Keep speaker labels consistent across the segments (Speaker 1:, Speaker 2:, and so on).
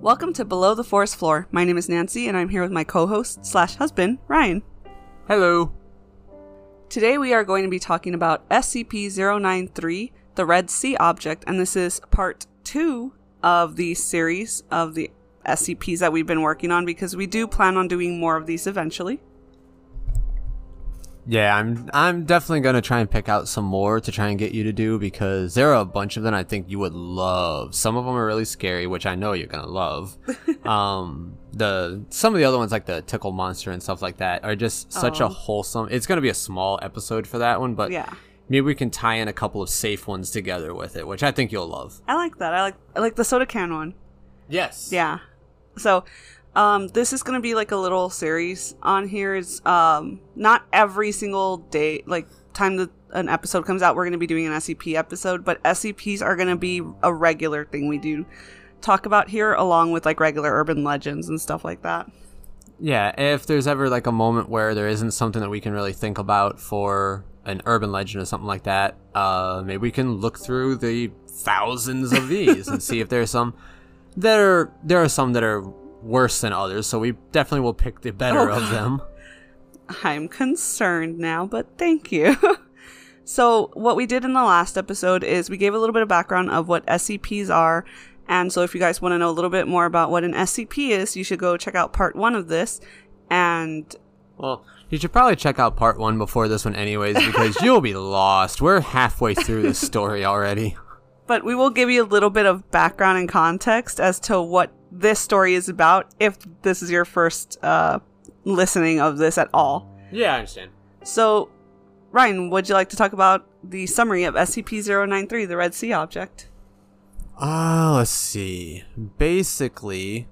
Speaker 1: Welcome to Below the Forest Floor. My name is Nancy, and I'm here with my co-host slash husband Ryan.
Speaker 2: Hello.
Speaker 1: Today we are going to be talking about SCP-093, the Red Sea Object, and this is part two of the series of the SCPs that we've been working on because we do plan on doing more of these eventually.
Speaker 2: Yeah, I'm I'm definitely gonna try and pick out some more to try and get you to do because there are a bunch of them I think you would love. Some of them are really scary, which I know you're gonna love. um, the some of the other ones like the tickle monster and stuff like that are just such a
Speaker 1: Oh.
Speaker 2: wholesome. It's gonna be a small episode for that one, but
Speaker 1: Yeah.
Speaker 2: maybe we can tie in a couple of safe ones together with it, which I think you'll love.
Speaker 1: I like that. I like I like the soda can one.
Speaker 2: Yes.
Speaker 1: Yeah. So, um, this is gonna be like a little series on here. It's um not every single day, like time that an episode comes out, we're gonna be doing an SCP episode, but SCPs are gonna be a regular thing we do talk about here, along with like regular urban legends and stuff like that.
Speaker 2: Yeah, if there's ever like a moment where there isn't something that we can really think about for an urban legend or something like that, uh, maybe we can look through the thousands of these and see if there's some that are there are some that are worse than others. So we definitely will pick the better
Speaker 1: Oh,
Speaker 2: of them.
Speaker 1: I'm concerned now, but thank you. so, what we did in the last episode is we gave a little bit of background of what SCPs are. And so, if you guys want to know a little bit more about what an SCP is, you should go check out part one of this. And
Speaker 2: Well, you should probably check out part one before this one, anyways, because you'll be lost. We're halfway through this story already.
Speaker 1: but we will give you a little bit of background and context as to what this story is about if this is your first uh, listening of this at all.
Speaker 2: Yeah, I understand.
Speaker 1: So, Ryan, would you like to talk about the summary of SCP-093, the Red Sea object?
Speaker 2: Uh, let's see. Basically,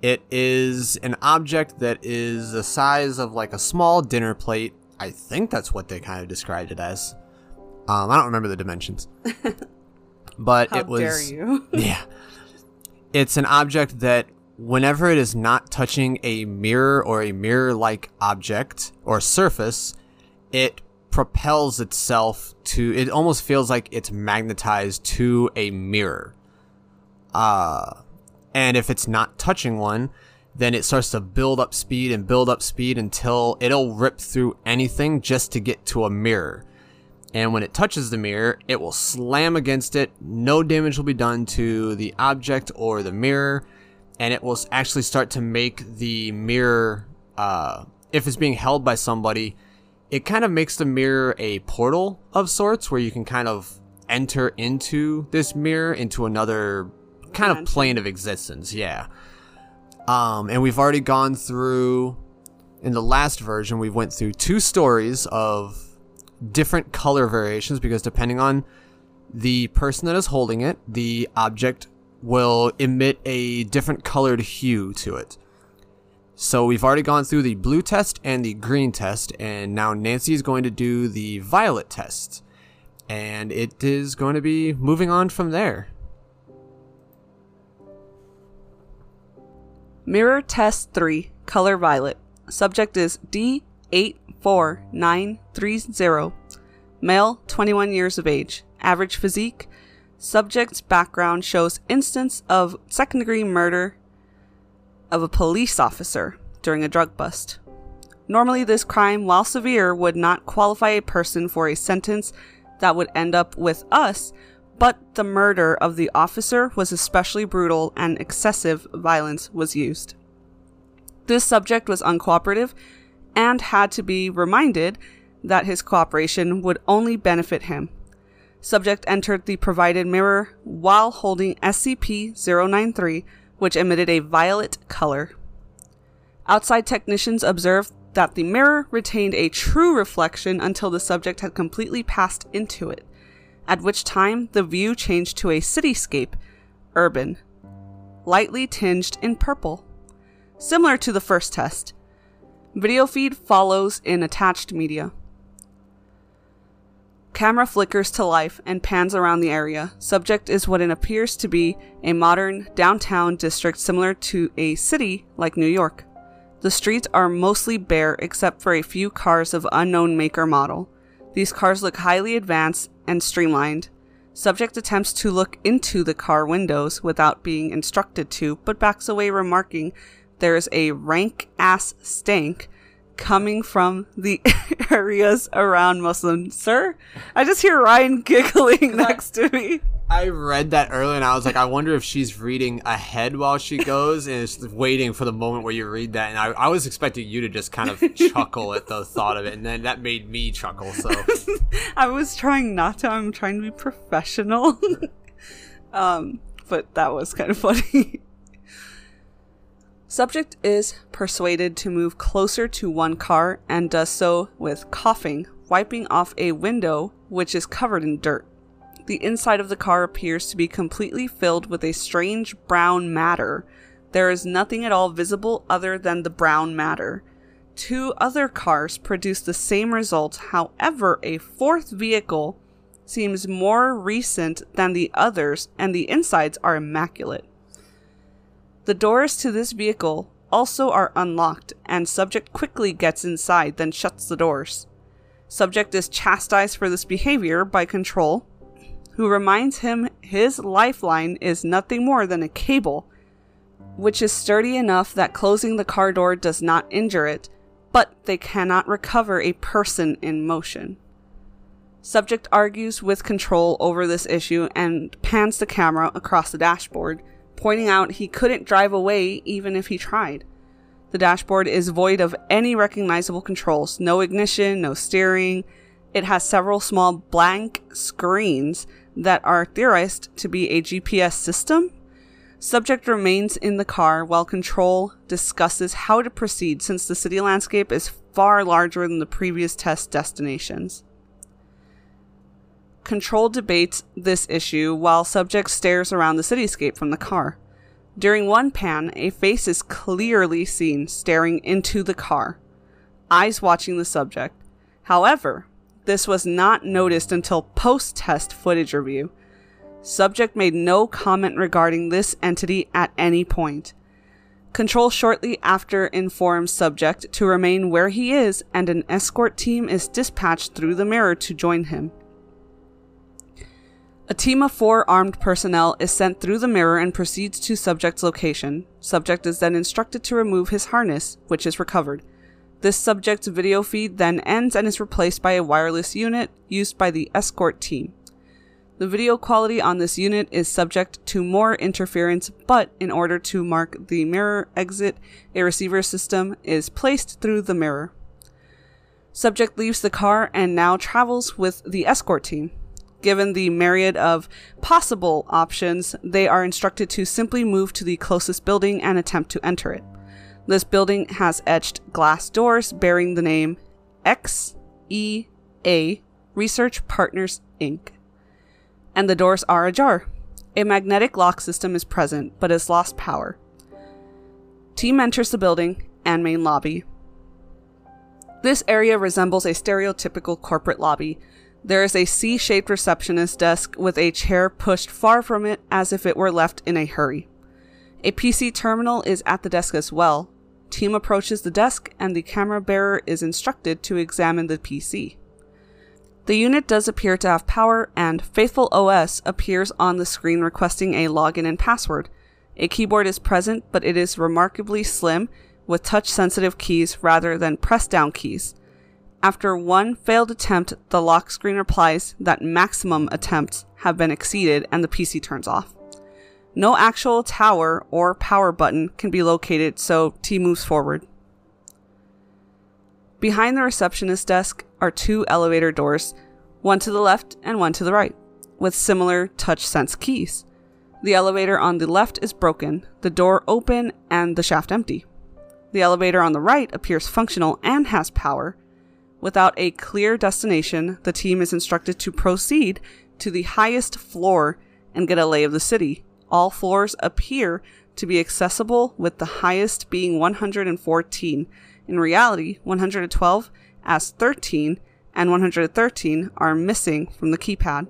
Speaker 2: it is an object that is the size of like a small dinner plate. I think that's what they kind of described it as. Um, I don't remember the dimensions. But
Speaker 1: How
Speaker 2: it was
Speaker 1: dare you?
Speaker 2: yeah. It's an object that whenever it is not touching a mirror or a mirror-like object or surface, it propels itself to it almost feels like it's magnetized to a mirror. Uh and if it's not touching one, then it starts to build up speed and build up speed until it'll rip through anything just to get to a mirror. And when it touches the mirror, it will slam against it. No damage will be done to the object or the mirror. And it will actually start to make the mirror, uh, if it's being held by somebody, it kind of makes the mirror a portal of sorts where you can kind of enter into this mirror into another kind of plane of existence. Yeah. Um, and we've already gone through in the last version we went through two stories of different color variations because depending on the person that is holding it, the object will emit a different colored hue to it. So we've already gone through the blue test and the green test, and now Nancy is going to do the violet test. And it is going to be moving on from there.
Speaker 1: Mirror Test 3, Color Violet. Subject is D84930. Male, 21 years of age. Average physique. Subject's background shows instance of second degree murder of a police officer during a drug bust. Normally, this crime, while severe, would not qualify a person for a sentence that would end up with us, but the murder of the officer was especially brutal and excessive violence was used. This subject was uncooperative and had to be reminded that his cooperation would only benefit him. Subject entered the provided mirror while holding SCP 093, which emitted a violet color. Outside technicians observed that the mirror retained a true reflection until the subject had completely passed into it, at which time the view changed to a cityscape, urban, lightly tinged in purple. Similar to the first test, video feed follows in attached media. Camera flickers to life and pans around the area. Subject is what it appears to be a modern downtown district similar to a city like New York. The streets are mostly bare except for a few cars of unknown make or model. These cars look highly advanced and streamlined. Subject attempts to look into the car windows without being instructed to, but backs away, remarking, There's a rank ass stank coming from the areas around Muslim. Sir, I just hear Ryan giggling next to me.
Speaker 2: I read that earlier and I was like, I wonder if she's reading ahead while she goes and is waiting for the moment where you read that. And I, I was expecting you to just kind of chuckle at the thought of it. And then that made me chuckle. So
Speaker 1: I was trying not to. I'm trying to be professional. um, but that was kind of funny. Subject is persuaded to move closer to one car and does so with coughing, wiping off a window which is covered in dirt. The inside of the car appears to be completely filled with a strange brown matter. There is nothing at all visible other than the brown matter. Two other cars produce the same result, however, a fourth vehicle seems more recent than the others, and the insides are immaculate. The doors to this vehicle also are unlocked, and subject quickly gets inside, then shuts the doors. Subject is chastised for this behavior by Control, who reminds him his lifeline is nothing more than a cable, which is sturdy enough that closing the car door does not injure it, but they cannot recover a person in motion. Subject argues with Control over this issue and pans the camera across the dashboard, pointing out he couldn't drive away even if he tried. The dashboard is void of any recognizable controls no ignition, no steering. It has several small blank screens that are theorized to be a GPS system. Subject remains in the car while Control discusses how to proceed since the city landscape is far larger than the previous test destinations. Control debates this issue while Subject stares around the cityscape from the car. During one pan, a face is clearly seen staring into the car, eyes watching the subject. However, this was not noticed until post test footage review. Subject made no comment regarding this entity at any point. Control shortly after informs Subject to remain where he is, and an escort team is dispatched through the mirror to join him. A team of four armed personnel is sent through the mirror and proceeds to Subject's location. Subject is then instructed to remove his harness, which is recovered. This subject's video feed then ends and is replaced by a wireless unit used by the escort team. The video quality on this unit is subject to more interference, but in order to mark the mirror exit, a receiver system is placed through the mirror. Subject leaves the car and now travels with the escort team. Given the myriad of possible options, they are instructed to simply move to the closest building and attempt to enter it. This building has etched glass doors bearing the name XEA Research Partners Inc. And the doors are ajar. A magnetic lock system is present but has lost power. Team enters the building and main lobby. This area resembles a stereotypical corporate lobby. There is a C shaped receptionist desk with a chair pushed far from it as if it were left in a hurry. A PC terminal is at the desk as well. Team approaches the desk and the camera bearer is instructed to examine the PC. The unit does appear to have power, and Faithful OS appears on the screen requesting a login and password. A keyboard is present, but it is remarkably slim, with touch sensitive keys rather than press down keys. After one failed attempt, the lock screen replies that maximum attempts have been exceeded and the PC turns off. No actual tower or power button can be located, so T moves forward. Behind the receptionist desk are two elevator doors, one to the left and one to the right, with similar touch sense keys. The elevator on the left is broken, the door open, and the shaft empty. The elevator on the right appears functional and has power. Without a clear destination, the team is instructed to proceed to the highest floor and get a lay of the city, all floors appear to be accessible, with the highest being 114. In reality, 112 as 13 and 113 are missing from the keypad.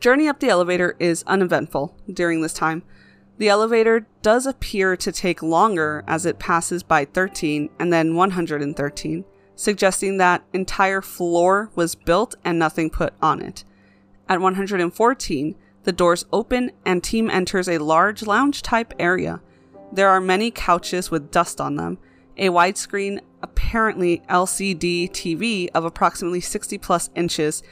Speaker 1: Journey up the elevator is uneventful during this time. The elevator does appear to take longer as it passes by 13 and then 113, suggesting that entire floor was built and nothing put on it. At 114, the doors open and team enters a large lounge type area. There are many couches with dust on them. A widescreen, apparently LCD TV of approximately 60 plus inches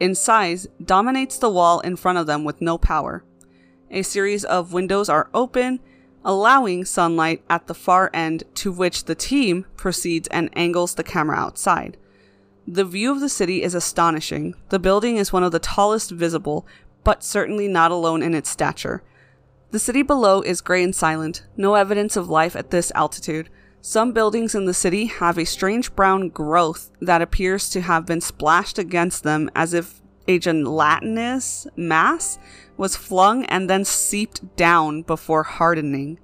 Speaker 1: in size dominates the wall in front of them with no power. A series of windows are open, allowing sunlight at the far end, to which the team proceeds and angles the camera outside. The view of the city is astonishing. The building is one of the tallest visible, but certainly not alone in its stature. The city below is gray and silent, no evidence of life at this altitude. Some buildings in the city have a strange brown growth that appears to have been splashed against them as if a gelatinous mass was flung and then seeped down before hardening.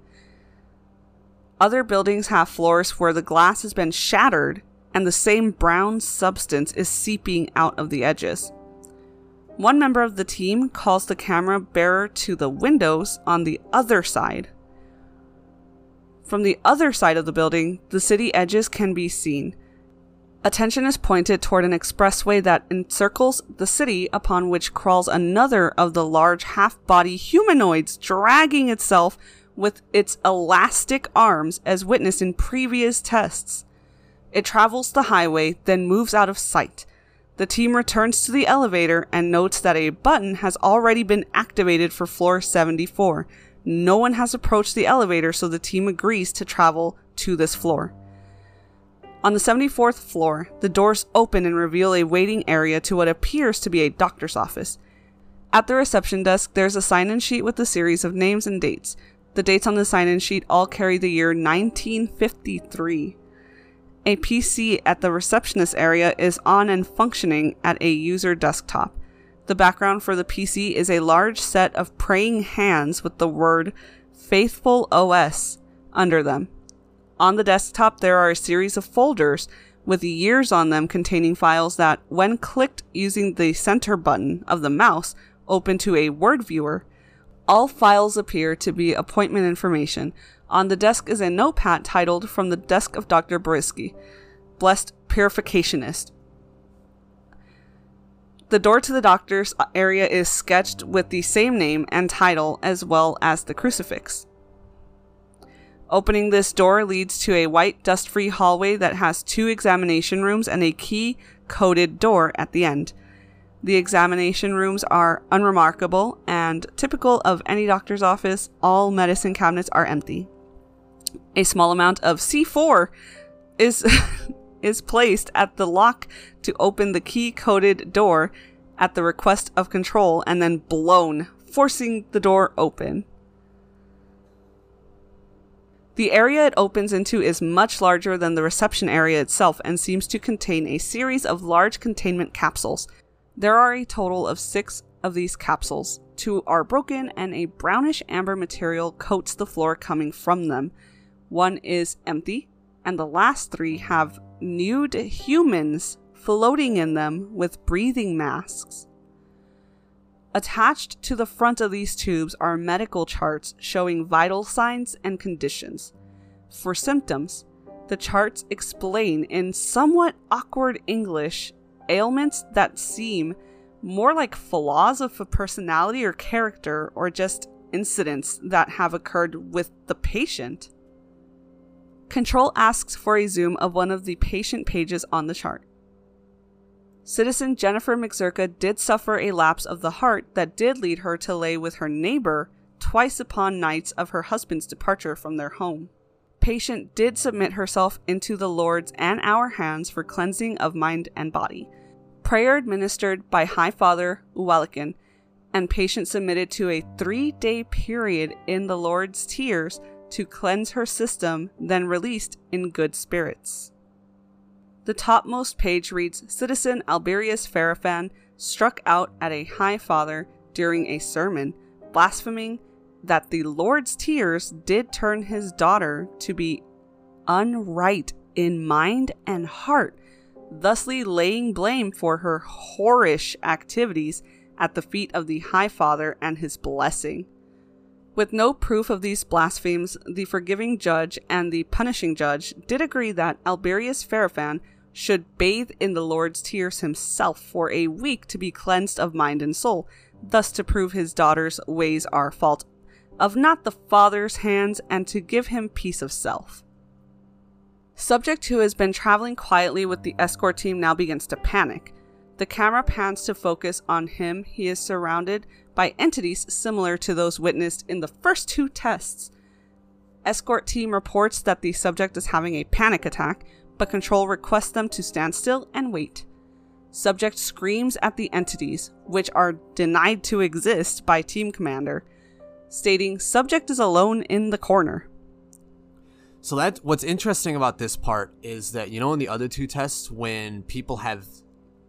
Speaker 1: Other buildings have floors where the glass has been shattered and the same brown substance is seeping out of the edges. One member of the team calls the camera bearer to the windows on the other side. From the other side of the building, the city edges can be seen. Attention is pointed toward an expressway that encircles the city, upon which crawls another of the large half body humanoids, dragging itself with its elastic arms, as witnessed in previous tests. It travels the highway, then moves out of sight. The team returns to the elevator and notes that a button has already been activated for floor 74. No one has approached the elevator, so the team agrees to travel to this floor. On the 74th floor, the doors open and reveal a waiting area to what appears to be a doctor's office. At the reception desk, there's a sign in sheet with a series of names and dates. The dates on the sign in sheet all carry the year 1953. A PC at the receptionist area is on and functioning at a user desktop. The background for the PC is a large set of praying hands with the word Faithful OS under them. On the desktop, there are a series of folders with years on them containing files that, when clicked using the center button of the mouse, open to a word viewer. All files appear to be appointment information, on the desk is a notepad titled From the Desk of Dr. Brisky, Blessed Purificationist. The door to the doctor's area is sketched with the same name and title as well as the crucifix. Opening this door leads to a white dust free hallway that has two examination rooms and a key coded door at the end. The examination rooms are unremarkable and typical of any doctor's office, all medicine cabinets are empty a small amount of C4 is is placed at the lock to open the key coded door at the request of control and then blown, forcing the door open. The area it opens into is much larger than the reception area itself and seems to contain a series of large containment capsules. There are a total of six of these capsules. Two are broken, and a brownish amber material coats the floor coming from them. One is empty, and the last three have nude humans floating in them with breathing masks. Attached to the front of these tubes are medical charts showing vital signs and conditions. For symptoms, the charts explain in somewhat awkward English ailments that seem more like flaws of a personality or character or just incidents that have occurred with the patient. Control asks for a zoom of one of the patient pages on the chart. Citizen Jennifer McZurka did suffer a lapse of the heart that did lead her to lay with her neighbor twice upon nights of her husband's departure from their home. Patient did submit herself into the Lord's and our hands for cleansing of mind and body. Prayer administered by High Father Uwalikan, and patient submitted to a three day period in the Lord's tears to cleanse her system, then released in good spirits. The topmost page reads Citizen Alberius Farafan struck out at a high father during a sermon, blaspheming that the Lord's tears did turn his daughter to be unright in mind and heart, thusly laying blame for her whorish activities at the feet of the High Father and his blessing. With no proof of these blasphemies, the forgiving judge and the punishing judge did agree that Alberius Farafan should bathe in the Lord's tears himself for a week to be cleansed of mind and soul, thus to prove his daughter's ways are fault of not the Father's hands and to give him peace of self. Subject who has been traveling quietly with the escort team now begins to panic. The camera pans to focus on him. He is surrounded by entities similar to those witnessed in the first two tests. Escort team reports that the subject is having a panic attack, but control requests them to stand still and wait. Subject screams at the entities, which are denied to exist by team commander, stating subject is alone in the corner.
Speaker 2: So that what's interesting about this part is that you know in the other two tests when people have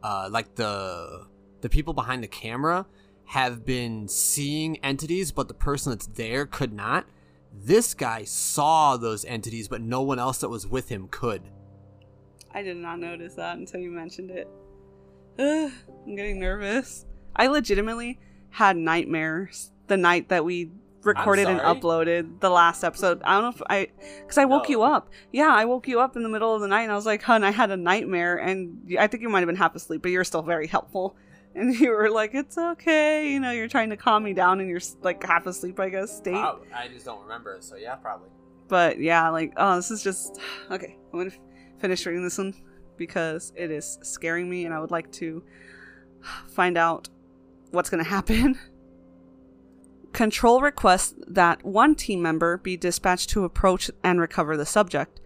Speaker 2: uh, like the the people behind the camera have been seeing entities but the person that's there could not. This guy saw those entities but no one else that was with him could.
Speaker 1: I did not notice that until you mentioned it. Ugh, I'm getting nervous. I legitimately had nightmares the night that we recorded and uploaded the last episode. I don't know if I, because I woke
Speaker 2: No.
Speaker 1: you up. Yeah, I woke you up in the middle of the night, and I was like, "Hun, I had a nightmare," and I think you might have been half asleep, but you're still very helpful. And you were like, "It's okay," you know, you're trying to calm me down, and you're like half asleep, I guess, state.
Speaker 2: I just don't remember so yeah, probably.
Speaker 1: But yeah, like, oh, this is just okay. I'm gonna f- finish reading this one because it is scaring me, and I would like to find out what's gonna happen. Control requests that one team member be dispatched to approach and recover the subject.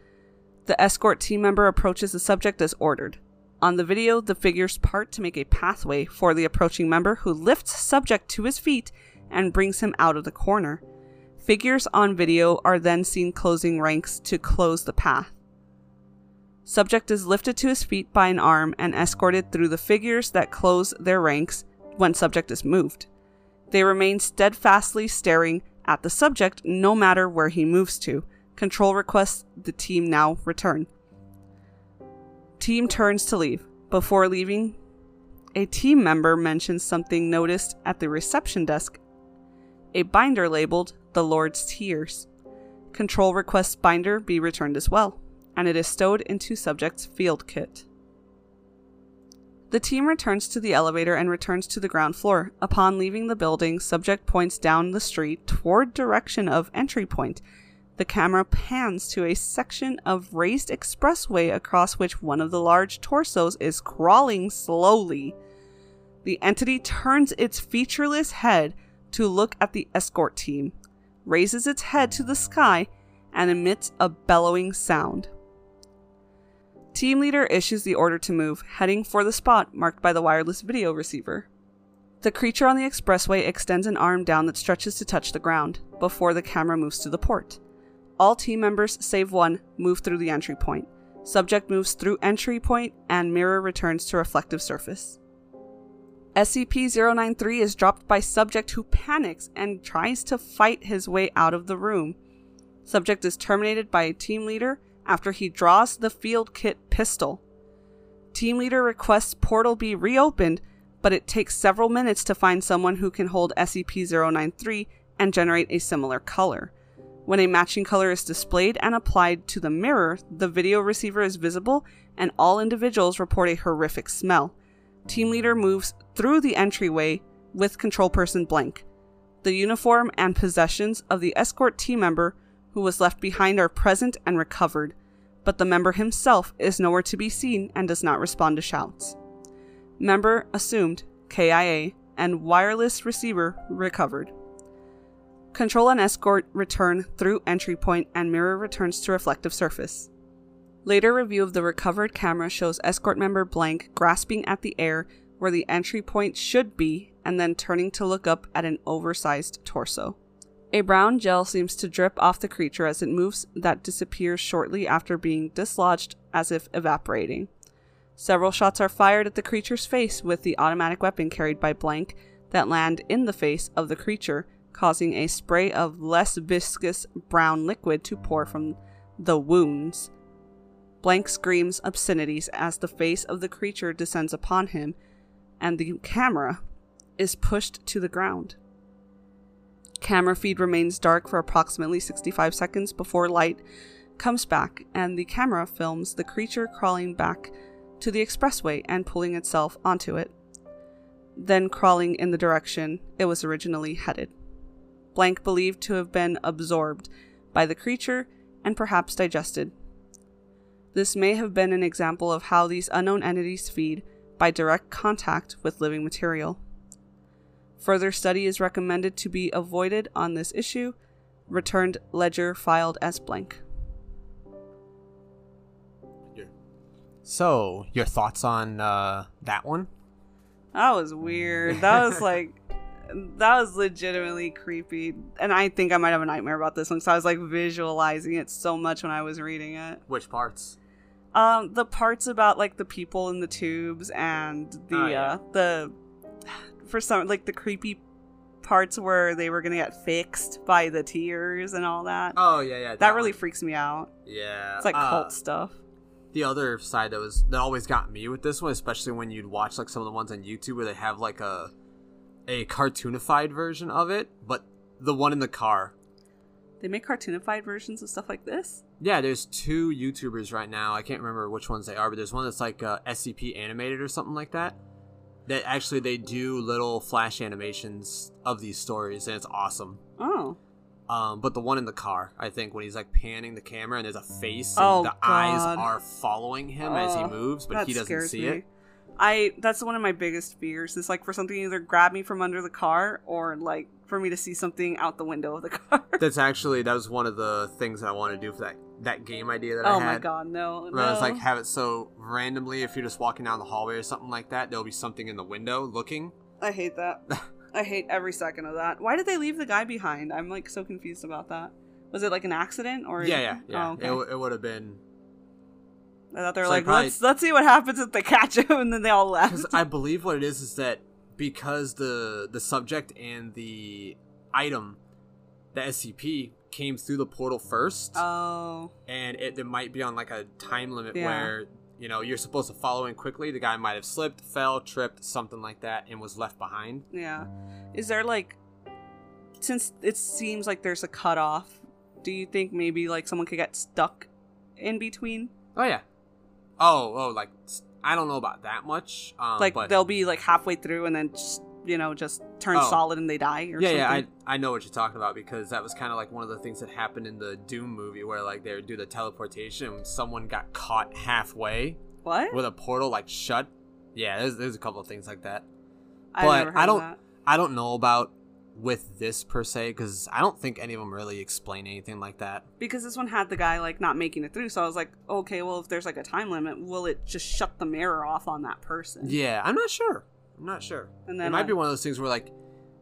Speaker 1: The escort team member approaches the subject as ordered. On the video, the figures part to make a pathway for the approaching member who lifts subject to his feet and brings him out of the corner. Figures on video are then seen closing ranks to close the path. Subject is lifted to his feet by an arm and escorted through the figures that close their ranks when subject is moved. They remain steadfastly staring at the subject no matter where he moves to. Control requests the team now return. Team turns to leave. Before leaving, a team member mentions something noticed at the reception desk a binder labeled The Lord's Tears. Control requests binder be returned as well, and it is stowed into subject's field kit. The team returns to the elevator and returns to the ground floor. Upon leaving the building, subject points down the street toward direction of entry point. The camera pans to a section of raised expressway across which one of the large torsos is crawling slowly. The entity turns its featureless head to look at the escort team, raises its head to the sky, and emits a bellowing sound. Team leader issues the order to move, heading for the spot marked by the wireless video receiver. The creature on the expressway extends an arm down that stretches to touch the ground before the camera moves to the port. All team members, save one, move through the entry point. Subject moves through entry point and mirror returns to reflective surface. SCP-093 is dropped by subject who panics and tries to fight his way out of the room. Subject is terminated by a team leader after he draws the field kit pistol. Team leader requests portal be reopened, but it takes several minutes to find someone who can hold SCP-093 and generate a similar color. When a matching color is displayed and applied to the mirror, the video receiver is visible and all individuals report a horrific smell. Team leader moves through the entryway with control person blank. The uniform and possessions of the escort team member who was left behind are present and recovered, but the member himself is nowhere to be seen and does not respond to shouts. Member assumed KIA and wireless receiver recovered. Control and escort return through entry point and mirror returns to reflective surface. Later review of the recovered camera shows escort member blank grasping at the air where the entry point should be and then turning to look up at an oversized torso. A brown gel seems to drip off the creature as it moves that disappears shortly after being dislodged as if evaporating. Several shots are fired at the creature's face with the automatic weapon carried by Blank that land in the face of the creature, causing a spray of less viscous brown liquid to pour from the wounds. Blank screams obscenities as the face of the creature descends upon him, and the camera is pushed to the ground. Camera feed remains dark for approximately 65 seconds before light comes back, and the camera films the creature crawling back to the expressway and pulling itself onto it, then crawling in the direction it was originally headed. Blank believed to have been absorbed by the creature and perhaps digested. This may have been an example of how these unknown entities feed by direct contact with living material. Further study is recommended to be avoided on this issue. Returned ledger filed as blank.
Speaker 2: So, your thoughts on uh, that one?
Speaker 1: That was weird. That was like, that was legitimately creepy. And I think I might have a nightmare about this one because I was like visualizing it so much when I was reading it.
Speaker 2: Which parts?
Speaker 1: Um, the parts about like the people in the tubes and the
Speaker 2: Oh, yeah.
Speaker 1: uh the for some like the creepy parts where they were gonna get fixed by the tears and all that.
Speaker 2: Oh yeah, yeah.
Speaker 1: that really freaks me out.
Speaker 2: Yeah.
Speaker 1: It's like
Speaker 2: uh,
Speaker 1: cult stuff.
Speaker 2: The other side that was that always got me with this one, especially when you'd watch like some of the ones on YouTube where they have like a a cartoonified version of it, but the one in the car.
Speaker 1: They make cartoonified versions of stuff like this.
Speaker 2: Yeah, there's two YouTubers right now. I can't remember which ones they are, but there's one that's like uh, SCP animated or something like that. That actually they do little flash animations of these stories, and it's awesome.
Speaker 1: Oh,
Speaker 2: Um, but the one in the car, I think, when he's like panning the camera and there's a face and
Speaker 1: Oh,
Speaker 2: the eyes are following him as he moves, but he doesn't see
Speaker 1: me.
Speaker 2: it.
Speaker 1: I that's one of my biggest fears. Is like for something to either grab me from under the car or like for me to see something out the window of the car.
Speaker 2: That's actually that was one of the things that I wanted to do for that that game idea that I
Speaker 1: oh
Speaker 2: had.
Speaker 1: my god, no!
Speaker 2: Where I was like, have it so randomly, if you're just walking down the hallway or something like that, there'll be something in the window looking.
Speaker 1: I hate that. I hate every second of that. Why did they leave the guy behind? I'm like so confused about that. Was it like an accident or?
Speaker 2: Yeah, yeah, yeah.
Speaker 1: Oh, okay.
Speaker 2: It, it would have been
Speaker 1: I thought they were
Speaker 2: so
Speaker 1: like,
Speaker 2: probably-
Speaker 1: let's let's see what happens if they catch him, and then they all left.
Speaker 2: because I believe what it is is that because the the subject and the item, the SCP came through the portal first,
Speaker 1: Oh,
Speaker 2: and it, it might be on like a time limit
Speaker 1: Yeah.
Speaker 2: where you know you're supposed to follow in quickly. The guy might have slipped, fell, tripped, something like that, and was left behind.
Speaker 1: yeah. Is there like, since it seems like there's a cutoff, do you think maybe like someone could get stuck in between?
Speaker 2: Oh yeah. Oh oh like I don't know about that much. Um,
Speaker 1: like they'll be like halfway through and then just you know just turn
Speaker 2: Oh.
Speaker 1: solid and they die or
Speaker 2: yeah
Speaker 1: something.
Speaker 2: yeah I I know what you're talking about because that was kind of like one of the things that happened in the Doom movie where like they would do the teleportation and someone got caught halfway
Speaker 1: what?
Speaker 2: with a portal like shut. Yeah, there's there's a couple of things like that.
Speaker 1: I've
Speaker 2: but I don't-. I don't know about with this per se because I don't think any of them really explain anything like that.
Speaker 1: because this one had the guy like not making it through so i was like okay well if there's like a time limit will it just shut the mirror off on that person
Speaker 2: Yeah, I'm not sure. I'm not sure.
Speaker 1: and
Speaker 2: it might
Speaker 1: uh,
Speaker 2: be one of those things where like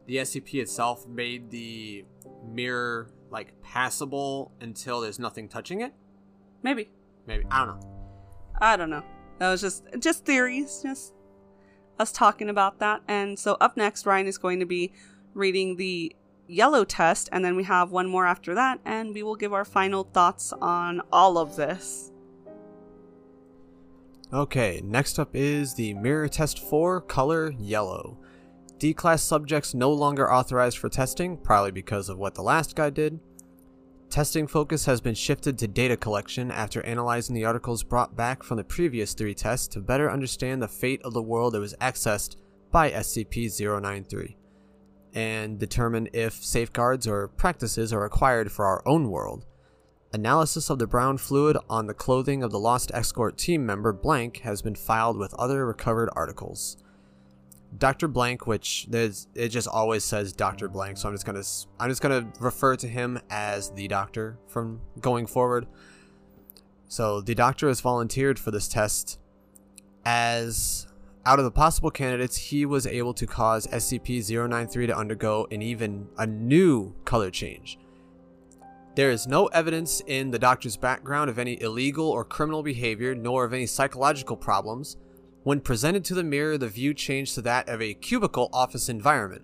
Speaker 2: the SCP itself made the mirror like passable until there's nothing touching it.
Speaker 1: maybe
Speaker 2: Maybe I don't know.
Speaker 1: i don't know that was just just theories just us talking about that and so up next ryan is going to be reading the yellow test and then we have one more after that and we will give our final thoughts on all of this
Speaker 2: Okay, next up is the Mirror Test 4 Color Yellow. D class subjects no longer authorized for testing, probably because of what the last guy did. Testing focus has been shifted to data collection after analyzing the articles brought back from the previous three tests to better understand the fate of the world that was accessed by SCP 093 and determine if safeguards or practices are required for our own world. Analysis of the brown fluid on the clothing of the lost escort team member Blank has been filed with other recovered articles. Dr. Blank, which it just always says Dr. Blank, so I'm just gonna I'm just gonna refer to him as the doctor from going forward. So the doctor has volunteered for this test as out of the possible candidates, he was able to cause SCP-093 to undergo an even a new color change. There is no evidence in the doctor's background of any illegal or criminal behavior, nor of any psychological problems. When presented to the mirror, the view changed to that of a cubicle office environment.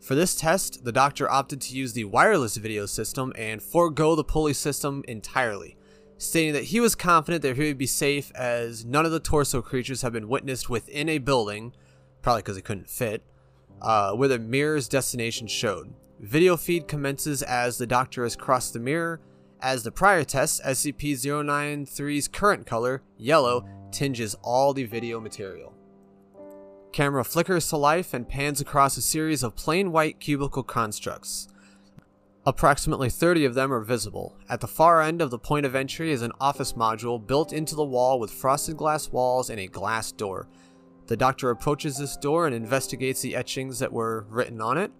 Speaker 2: For this test, the doctor opted to use the wireless video system and forego the pulley system entirely, stating that he was confident that he would be safe as none of the torso creatures have been witnessed within a building, probably because it couldn't fit, uh, where the mirror's destination showed. Video feed commences as the doctor has crossed the mirror, As the prior test, SCP-093's current color, yellow, tinges all the video material. Camera flickers to life and pans across a series of plain white cubicle constructs. Approximately 30 of them are visible. At the far end of the point of entry is an office module built into the wall with frosted glass walls and a glass door. The doctor approaches this door and investigates the etchings that were written on it.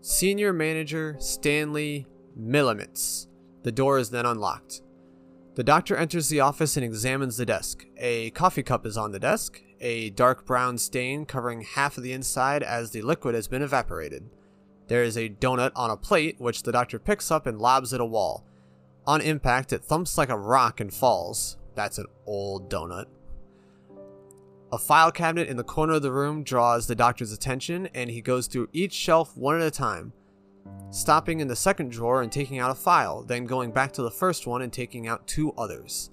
Speaker 2: Senior Manager Stanley Millimitz. The door is then unlocked. The doctor enters the office and examines the desk. A coffee cup is on the desk, a dark brown stain covering half of the inside as the liquid has been evaporated. There is a donut on a plate, which the doctor picks up and lobs at a wall. On impact, it thumps like a rock and falls. That's an old donut. A file cabinet in the corner of the room draws the doctor's attention, and he goes through each shelf one at a time, stopping in the second drawer and taking out a file, then going back to the first one and taking out two others.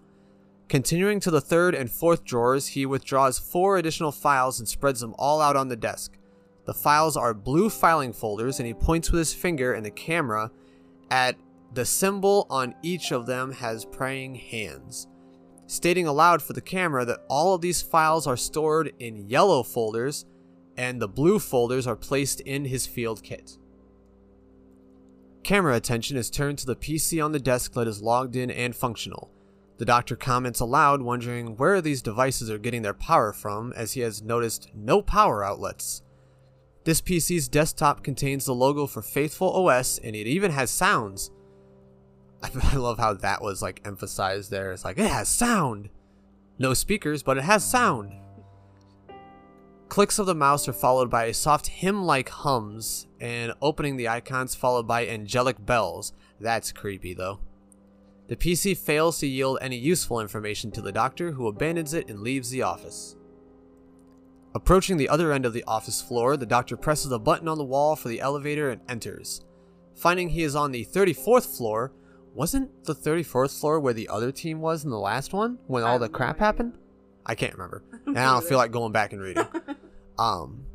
Speaker 2: Continuing to the third and fourth drawers, he withdraws four additional files and spreads them all out on the desk. The files are blue filing folders, and he points with his finger and the camera at the symbol on each of them has praying hands stating aloud for the camera that all of these files are stored in yellow folders and the blue folders are placed in his field kit. Camera attention is turned to the PC on the desk that is logged in and functional. The doctor comments aloud, wondering where these devices are getting their power from, as he has noticed no power outlets. This PC's desktop contains the logo for Faithful OS and it even has sounds, I love how that was like emphasized there. It's like it has sound. No speakers, but it has sound. Clicks of the mouse are followed by soft hymn-like hums, and opening the icons followed by angelic bells. That's creepy though. The PC fails to yield any useful information to the doctor, who abandons it and leaves the office. Approaching the other end of the office floor, the doctor presses a button on the wall for the elevator and enters. Finding he is on the 34th floor, wasn't the 34th floor where the other team was in the last one when all the crap happened? I can't remember. And I don't feel like going back and reading. Um,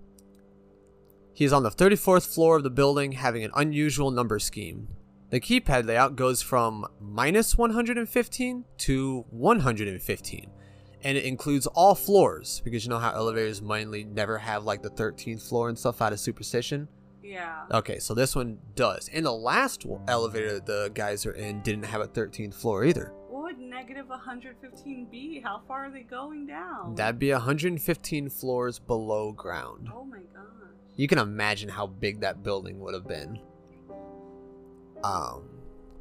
Speaker 2: he's on the 34th floor of the building having an unusual number scheme. The keypad layout goes from minus 115 to 115. And it includes all floors because you know how elevators mainly never have like the 13th floor and stuff out of superstition?
Speaker 1: Yeah.
Speaker 2: Okay, so this one does. And the last elevator the guys are in didn't have a 13th floor either.
Speaker 1: What would negative 115 be? How far are they going down?
Speaker 2: That'd be 115 floors below ground.
Speaker 1: Oh my gosh.
Speaker 2: You can imagine how big that building would have been. Um,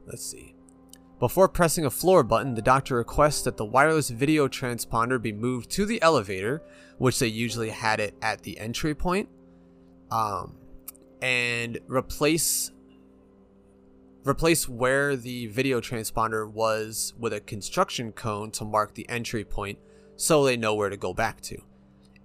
Speaker 2: let's see. Before pressing a floor button, the doctor requests that the wireless video transponder be moved to the elevator, which they usually had it at the entry point. Um, and replace replace where the video transponder was with a construction cone to mark the entry point so they know where to go back to.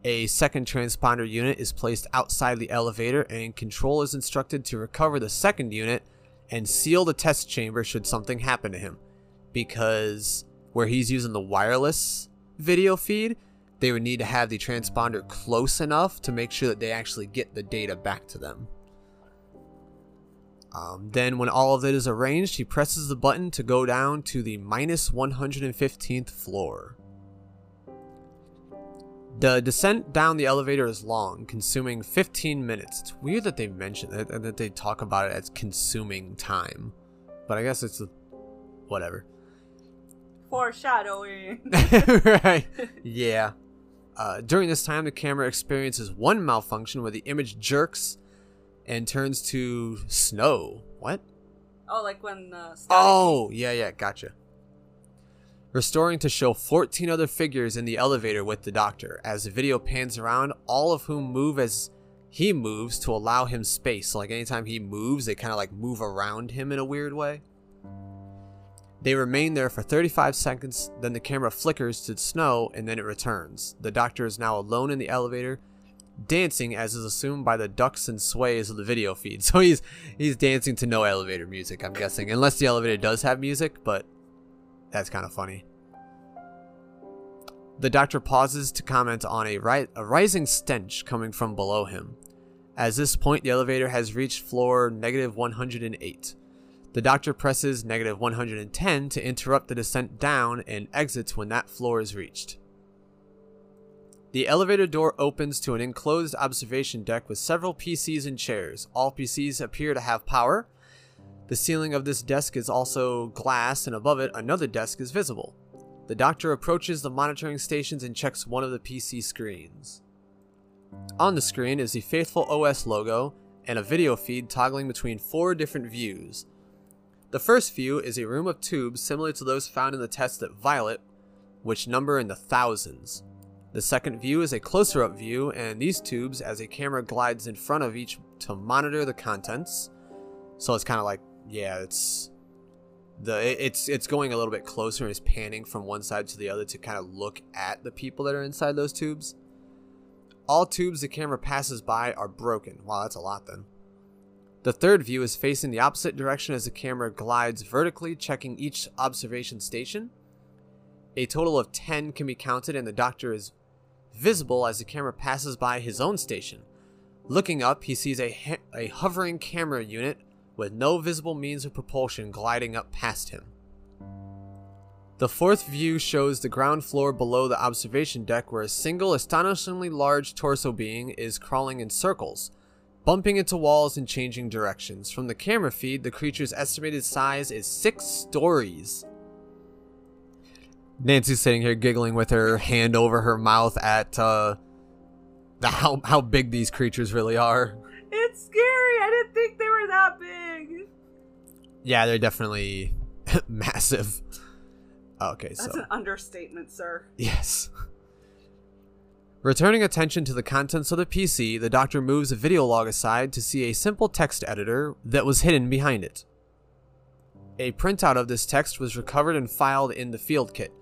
Speaker 2: A second transponder unit is placed outside the elevator and control is instructed to recover the second unit and seal the test chamber should something happen to him because where he's using the wireless video feed they would need to have the transponder close enough to make sure that they actually get the data back to them. Um, then, when all of it is arranged, he presses the button to go down to the minus 115th floor. The descent down the elevator is long, consuming 15 minutes. It's weird that they mention it and that they talk about it as consuming time. But I guess it's a, whatever.
Speaker 1: Foreshadowing.
Speaker 2: right. Yeah. Uh, during this time, the camera experiences one malfunction where the image jerks and turns to snow. What?
Speaker 1: Oh, like when the.
Speaker 2: Oh, yeah, yeah, gotcha. Restoring to show 14 other figures in the elevator with the doctor. As the video pans around, all of whom move as he moves to allow him space. So, like, anytime he moves, they kind of like move around him in a weird way. They remain there for 35 seconds, then the camera flickers to snow and then it returns. The doctor is now alone in the elevator dancing as is assumed by the ducks and sways of the video feed. So he's he's dancing to no elevator music, I'm guessing. Unless the elevator does have music, but that's kind of funny. The doctor pauses to comment on a, ri- a rising stench coming from below him. At this point, the elevator has reached floor negative 108. The doctor presses negative 110 to interrupt the descent down and exits when that floor is reached. The elevator door opens to an enclosed observation deck with several PCs and chairs. All PCs appear to have power. The ceiling of this desk is also glass, and above it, another desk is visible. The doctor approaches the monitoring stations and checks one of the PC screens. On the screen is the Faithful OS logo and a video feed toggling between four different views. The first view is a room of tubes similar to those found in the test at Violet, which number in the thousands. The second view is a closer up view, and these tubes as a camera glides in front of each to monitor the contents. So it's kind of like, yeah, it's the it's it's going a little bit closer and is panning from one side to the other to kind of look at the people that are inside those tubes. All tubes the camera passes by are broken. Wow, that's a lot then. The third view is facing the opposite direction as the camera glides vertically, checking each observation station. A total of 10 can be counted, and the doctor is visible as the camera passes by his own station. Looking up, he sees a, a hovering camera unit with no visible means of propulsion gliding up past him. The fourth view shows the ground floor below the observation deck where a single astonishingly large torso being is crawling in circles, bumping into walls and changing directions. From the camera feed, the creature's estimated size is six stories. Nancy's sitting here giggling with her hand over her mouth at uh, the, how how big these creatures really are.
Speaker 1: It's scary. I didn't think they were that big.
Speaker 2: Yeah, they're definitely massive. Okay,
Speaker 1: That's
Speaker 2: so That's
Speaker 1: an understatement, sir.
Speaker 2: Yes. Returning attention to the contents of the PC, the doctor moves a video log aside to see a simple text editor that was hidden behind it. A printout of this text was recovered and filed in the field kit.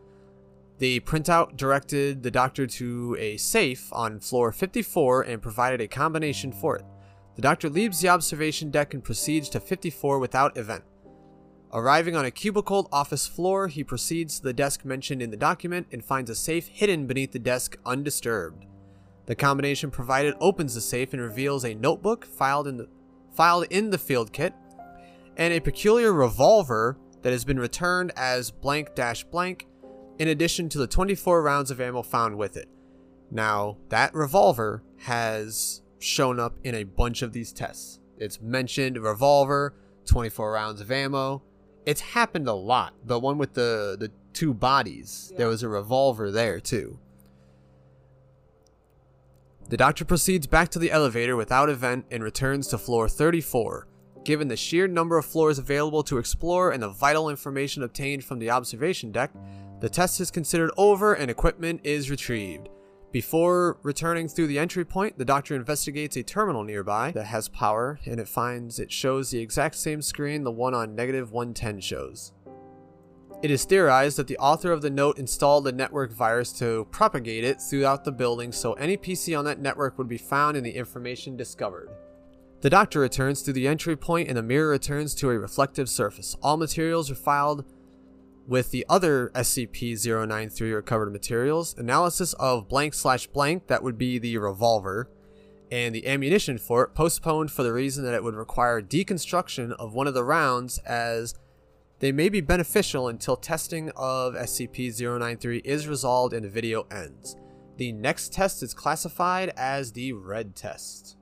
Speaker 2: The printout directed the doctor to a safe on floor 54 and provided a combination for it. The doctor leaves the observation deck and proceeds to 54 without event. Arriving on a cubicled office floor, he proceeds to the desk mentioned in the document and finds a safe hidden beneath the desk undisturbed. The combination provided opens the safe and reveals a notebook filed in the, filed in the field kit and a peculiar revolver that has been returned as blank dash blank in addition to the 24 rounds of ammo found with it. Now, that revolver has shown up in a bunch of these tests. It's mentioned revolver, 24 rounds of ammo, it's happened a lot. The one with the the two bodies,
Speaker 1: Yeah.
Speaker 2: there was a revolver there too. The doctor proceeds back to the elevator without event and returns to floor 34. Given the sheer number of floors available to explore and the vital information obtained from the observation deck, the test is considered over and equipment is retrieved. Before returning through the entry point, the doctor investigates a terminal nearby that has power and it finds it shows the exact same screen the one on negative 110 shows. It is theorized that the author of the note installed a network virus to propagate it throughout the building so any PC on that network would be found in the information discovered. The doctor returns through the entry point and the mirror returns to a reflective surface. All materials are filed with the other SCP-093 recovered materials, analysis of blank slash blank, that would be the revolver, and the ammunition for it postponed for the reason that it would require deconstruction of one of the rounds as they may be beneficial until testing of SCP-093 is resolved and the video ends. The next test is classified as the red test.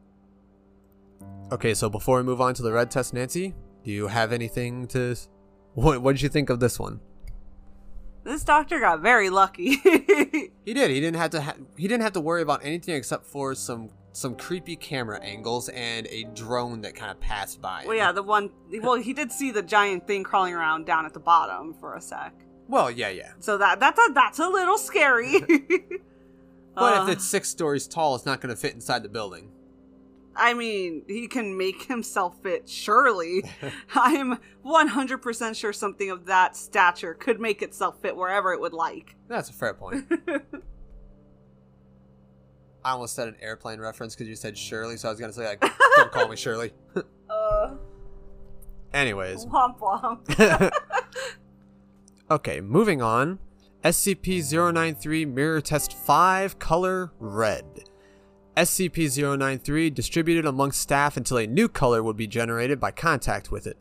Speaker 2: Okay, so before we move on to the red test, Nancy, do you have anything to what what did you think of this one?
Speaker 1: This doctor got very lucky.
Speaker 2: He did. He didn't have to. Ha- he didn't have to worry about anything except for some some creepy camera angles and a drone that kind of passed by.
Speaker 1: well, yeah, the one. Well, he did see the giant thing crawling around down at the bottom for a sec.
Speaker 2: Well, yeah, yeah.
Speaker 1: So that that's a that's a little scary.
Speaker 2: But
Speaker 1: Uh,
Speaker 2: if it's six stories tall, it's not going to fit inside the building.
Speaker 1: I mean, he can make himself fit, surely. I'm 100% sure something of that stature could make itself fit wherever it would like.
Speaker 2: That's a fair point. I almost said an airplane reference because you said Shirley, so I was going to say like, don't call me Shirley.
Speaker 1: Uh,
Speaker 2: Anyways,
Speaker 1: womp womp.
Speaker 2: okay, moving on. SCP-093 Mirror Test 5 Color Red. SCP-093 distributed amongst staff until a new color would be generated by contact with it.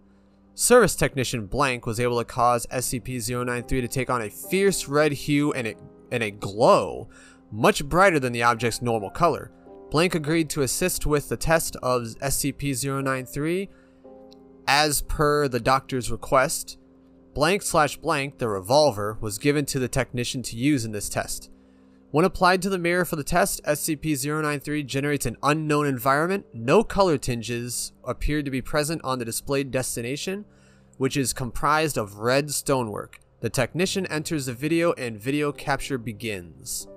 Speaker 2: Service technician Blank was able to cause SCP-093 to take on a fierce red hue and a, and a glow, much brighter than the object's normal color. Blank agreed to assist with the test of SCP-093 as per the doctor's request. Blank slash blank, the revolver, was given to the technician to use in this test. When applied to the mirror for the test, SCP-093 generates an unknown environment. No color tinges appear to be present on the displayed destination, which is comprised of red stonework. The technician enters the video and video capture begins.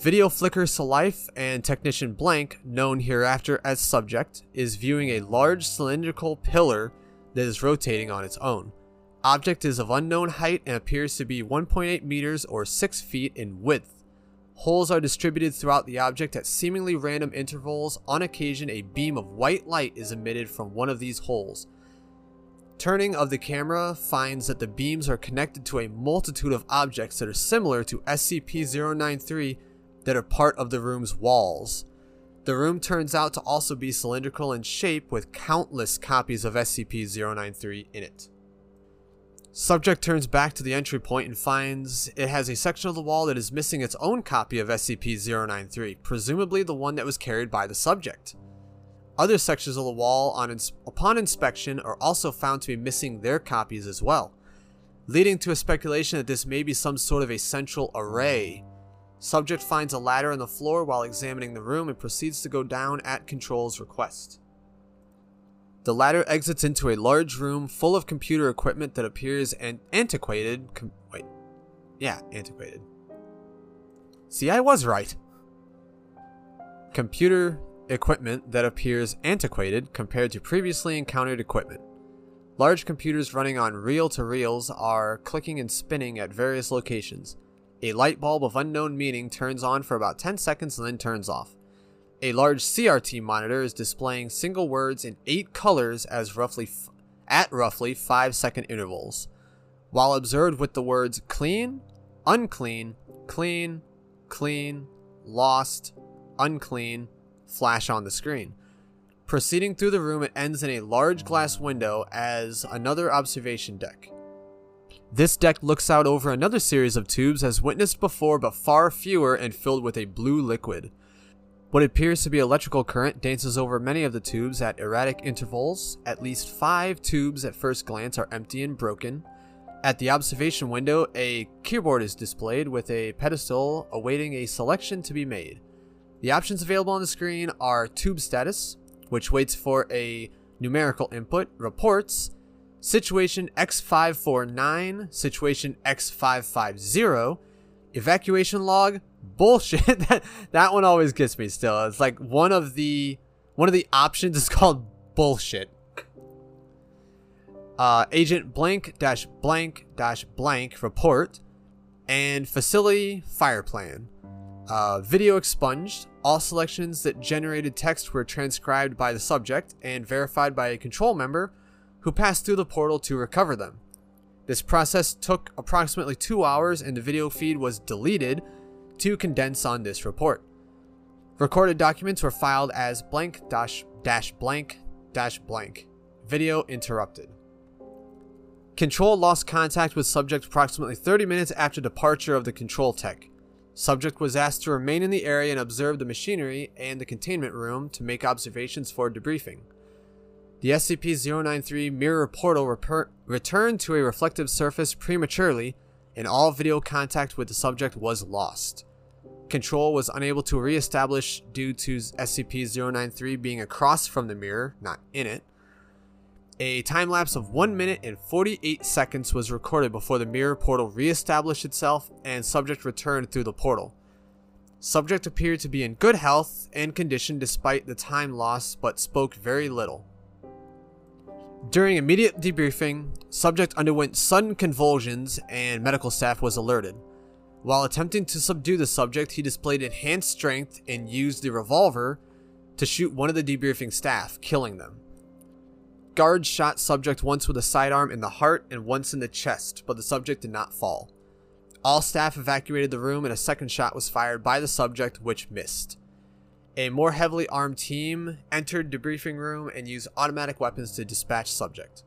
Speaker 2: Video flickers to life and technician Blank, known hereafter as Subject, is viewing a large cylindrical pillar that is rotating on its own. Object is of unknown height and appears to be 1.8 meters or 6 feet in width. Holes are distributed throughout the object at seemingly random intervals. On occasion, a beam of white light is emitted from one of these holes. Turning of the camera finds that the beams are connected to a multitude of objects that are similar to SCP-093 that are part of the room's walls. The room turns out to also be cylindrical in shape with countless copies of SCP-093 in it. Subject turns back to the entry point and finds it has a section of the wall that is missing its own copy of SCP-093, presumably the one that was carried by the subject. Other sections of the wall, on ins- upon inspection, are also found to be missing their copies as well, leading to a speculation that this may be some sort of a central array. Subject finds a ladder on the floor while examining the room and proceeds to go down at Control's request. The ladder exits into a large room full of computer equipment that appears an- antiquated. Com- wait. Yeah, antiquated. See, I was right. Computer equipment that appears antiquated compared to previously encountered equipment. Large computers running on reel to reels are clicking and spinning at various locations. A light bulb of unknown meaning turns on for about 10 seconds and then turns off. A large CRT monitor is displaying single words in eight colors as roughly f- at roughly 5 second intervals, while observed with the words clean, unclean, clean, clean, lost, unclean flash on the screen. Proceeding through the room, it ends in a large glass window as another observation deck. This deck looks out over another series of tubes as witnessed before, but far fewer and filled with a blue liquid. What appears to be electrical current dances over many of the tubes at erratic intervals. At least five tubes at first glance are empty and broken. At the observation window, a keyboard is displayed with a pedestal awaiting a selection to be made. The options available on the screen are tube status, which waits for a numerical input, reports, situation X549, situation X550, evacuation log, bullshit. that that one always gets me still. It's like one of the one of the options is called bullshit. Uh, agent blank dash blank dash blank report and facility fire plan. Uh, video expunged. All selections that generated text were transcribed by the subject and verified by a control member who passed through the portal to recover them. This process took approximately two hours and the video feed was deleted to condense on this report. Recorded documents were filed as blank dash dash blank dash blank. Video interrupted. Control lost contact with subject approximately 30 minutes after departure of the control tech. Subject was asked to remain in the area and observe the machinery and the containment room to make observations for debriefing. The SCP-093 mirror portal reper- returned to a reflective surface prematurely, and all video contact with the subject was lost. Control was unable to re-establish due to SCP-093 being across from the mirror, not in it. A time lapse of 1 minute and 48 seconds was recorded before the mirror portal re-established itself and subject returned through the portal. Subject appeared to be in good health and condition despite the time loss, but spoke very little. During immediate debriefing, subject underwent sudden convulsions and medical staff was alerted. While attempting to subdue the subject, he displayed enhanced strength and used the revolver to shoot one of the debriefing staff, killing them. Guards shot subject once with a sidearm in the heart and once in the chest, but the subject did not fall. All staff evacuated the room and a second shot was fired by the subject, which missed. A more heavily armed team entered the debriefing room and used automatic weapons to dispatch subject.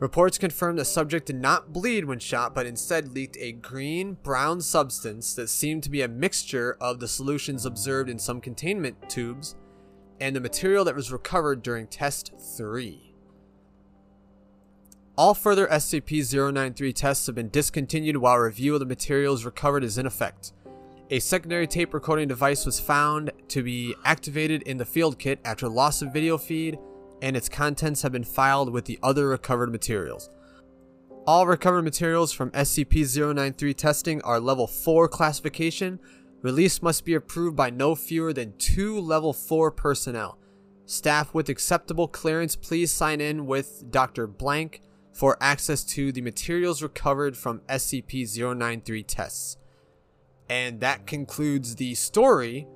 Speaker 2: Reports confirmed the subject did not bleed when shot, but instead leaked a green brown substance that seemed to be a mixture of the solutions observed in some containment tubes and the material that was recovered during test 3. All further SCP-093 tests have been discontinued while review of the materials recovered is in effect. A secondary tape recording device was found to be activated in the field kit after loss of video feed, and its contents have been filed with the other recovered materials. All recovered materials from SCP-093 testing are level 4 classification. Release must be approved by no fewer than two level 4 personnel. Staff with acceptable clearance, please sign in with Dr. Blank for access to the materials recovered from SCP-093 tests. And that concludes the story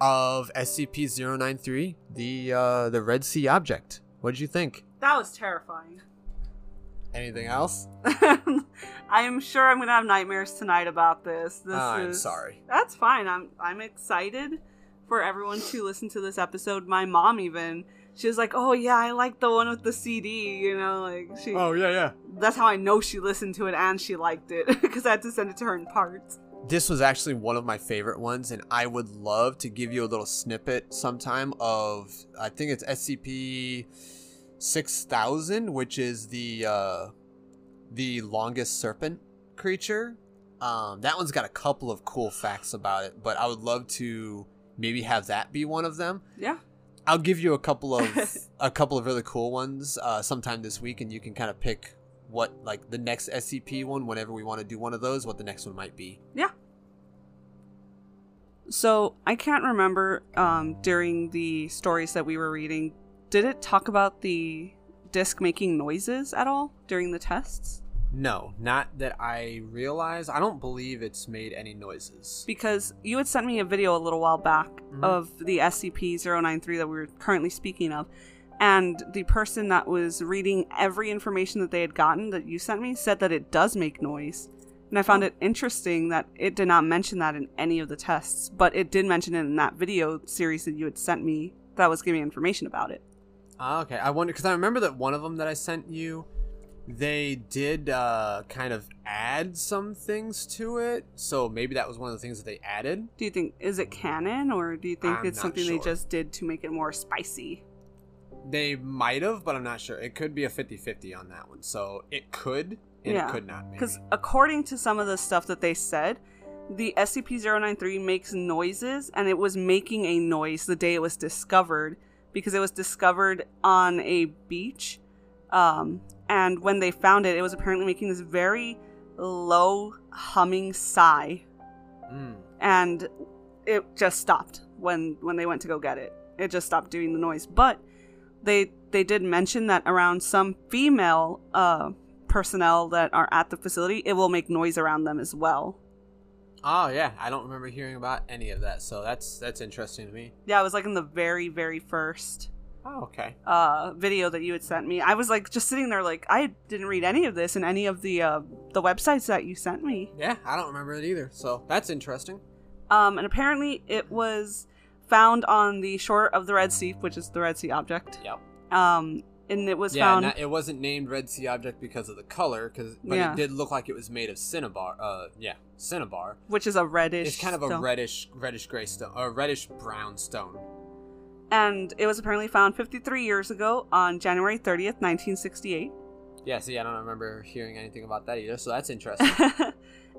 Speaker 2: of SCP-093, the uh, the Red Sea object. What did you think?
Speaker 1: That was terrifying.
Speaker 2: Anything else?
Speaker 1: I'm sure I'm gonna have nightmares tonight about this. This
Speaker 2: Oh, I'm sorry.
Speaker 1: That's fine. I'm I'm excited for everyone to listen to this episode. My mom even she was like, "Oh yeah, I like the one with the CD." You know, like she.
Speaker 2: Oh yeah, yeah.
Speaker 1: That's how I know she listened to it and she liked it because I had to send it to her in parts.
Speaker 2: This was actually one of my favorite ones, and I would love to give you a little snippet sometime of I think it's SCP six thousand, which is the uh, the longest serpent creature. Um, that one's got a couple of cool facts about it, but I would love to maybe have that be one of them.
Speaker 1: Yeah.
Speaker 2: I'll give you a couple of a couple of really cool ones uh, sometime this week, and you can kind of pick what like the next SCP one whenever we want to do one of those. What the next one might be.
Speaker 1: Yeah. So I can't remember um, during the stories that we were reading. Did it talk about the disc making noises at all during the tests?
Speaker 2: No, not that I realize. I don't believe it's made any noises.
Speaker 1: Because you had sent me a video a little while back
Speaker 2: Mhm.
Speaker 1: of the SCP-093 that we were currently speaking of, and the person that was reading every information that they had gotten that you sent me said that it does make noise. And I found it interesting that it did not mention that in any of the tests, but it did mention it in that video series that you had sent me that was giving information about it.
Speaker 2: Ah, okay, I wonder because I remember that one of them that I sent you, they did uh, kind of add some things to it. So maybe that was one of the things that they added.
Speaker 1: Do you think is it canon or do you think
Speaker 2: I'm
Speaker 1: it's something they just did to make it more spicy?
Speaker 2: They might have, but I'm not sure. It could be a 50-50 on that one. So it could and
Speaker 1: Yeah,
Speaker 2: it could not.
Speaker 1: Because according to some of the stuff that they said, the SCP-093 makes noises, and it was making a noise the day it was discovered because it was discovered on a beach. Um, and when they found it, it was apparently making this very low humming sigh,
Speaker 2: Mm.
Speaker 1: and it just stopped when when they went to go get it. It just stopped doing the noise, but they they did mention that around some female uh, personnel that are at the facility, it will make noise around them as well.
Speaker 2: Oh yeah, I don't remember hearing about any of that. So that's that's interesting to me.
Speaker 1: Yeah, it was like in the very very first
Speaker 2: Oh okay.
Speaker 1: uh, video that you had sent me. I was like just sitting there like I didn't read any of this in any of the uh, the websites that you sent me.
Speaker 2: Yeah, I don't remember it either. So that's interesting.
Speaker 1: Um, and apparently it was found on the shore of the Red Sea, which is the Red Sea object.
Speaker 2: Yep.
Speaker 1: Um, and it was
Speaker 2: yeah,
Speaker 1: found.
Speaker 2: not- it wasn't named Red Sea object because of the color, because but
Speaker 1: Yeah.
Speaker 2: it did look like it was made of cinnabar. Uh, yeah, cinnabar.
Speaker 1: which is a reddish.
Speaker 2: It's kind of a
Speaker 1: stone.
Speaker 2: reddish, reddish gray stone, or reddish brown stone.
Speaker 1: And it was apparently found 53 years ago on January 30th, 1968.
Speaker 2: Yeah, see, I don't remember hearing anything about that either. So that's interesting.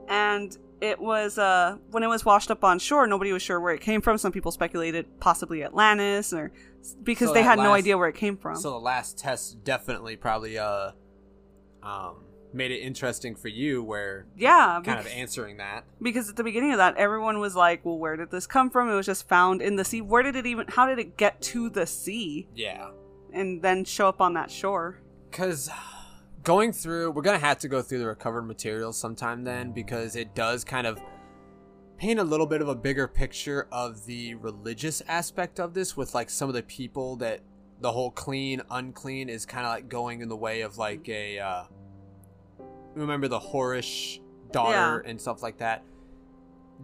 Speaker 1: And it was uh when it was washed up on shore, nobody was sure where it came from. Some people speculated possibly Atlantis, or because
Speaker 2: So
Speaker 1: they had no idea where it came from.
Speaker 2: so the last test definitely probably uh, um, made it interesting for you, where
Speaker 1: yeah,
Speaker 2: kind of answering that.
Speaker 1: because at the beginning of that, everyone was like, "Well, where did this come from?" It was just found in the sea. Where did it even? How did it get to the sea
Speaker 2: Yeah,
Speaker 1: and then show up on that shore?
Speaker 2: because going through we're gonna have to go through the recovered materials sometime then because it does kind of paint a little bit of a bigger picture of the religious aspect of this with like some of the people that the whole clean unclean is kind of like going in the way of like a uh remember the horish daughter and stuff like that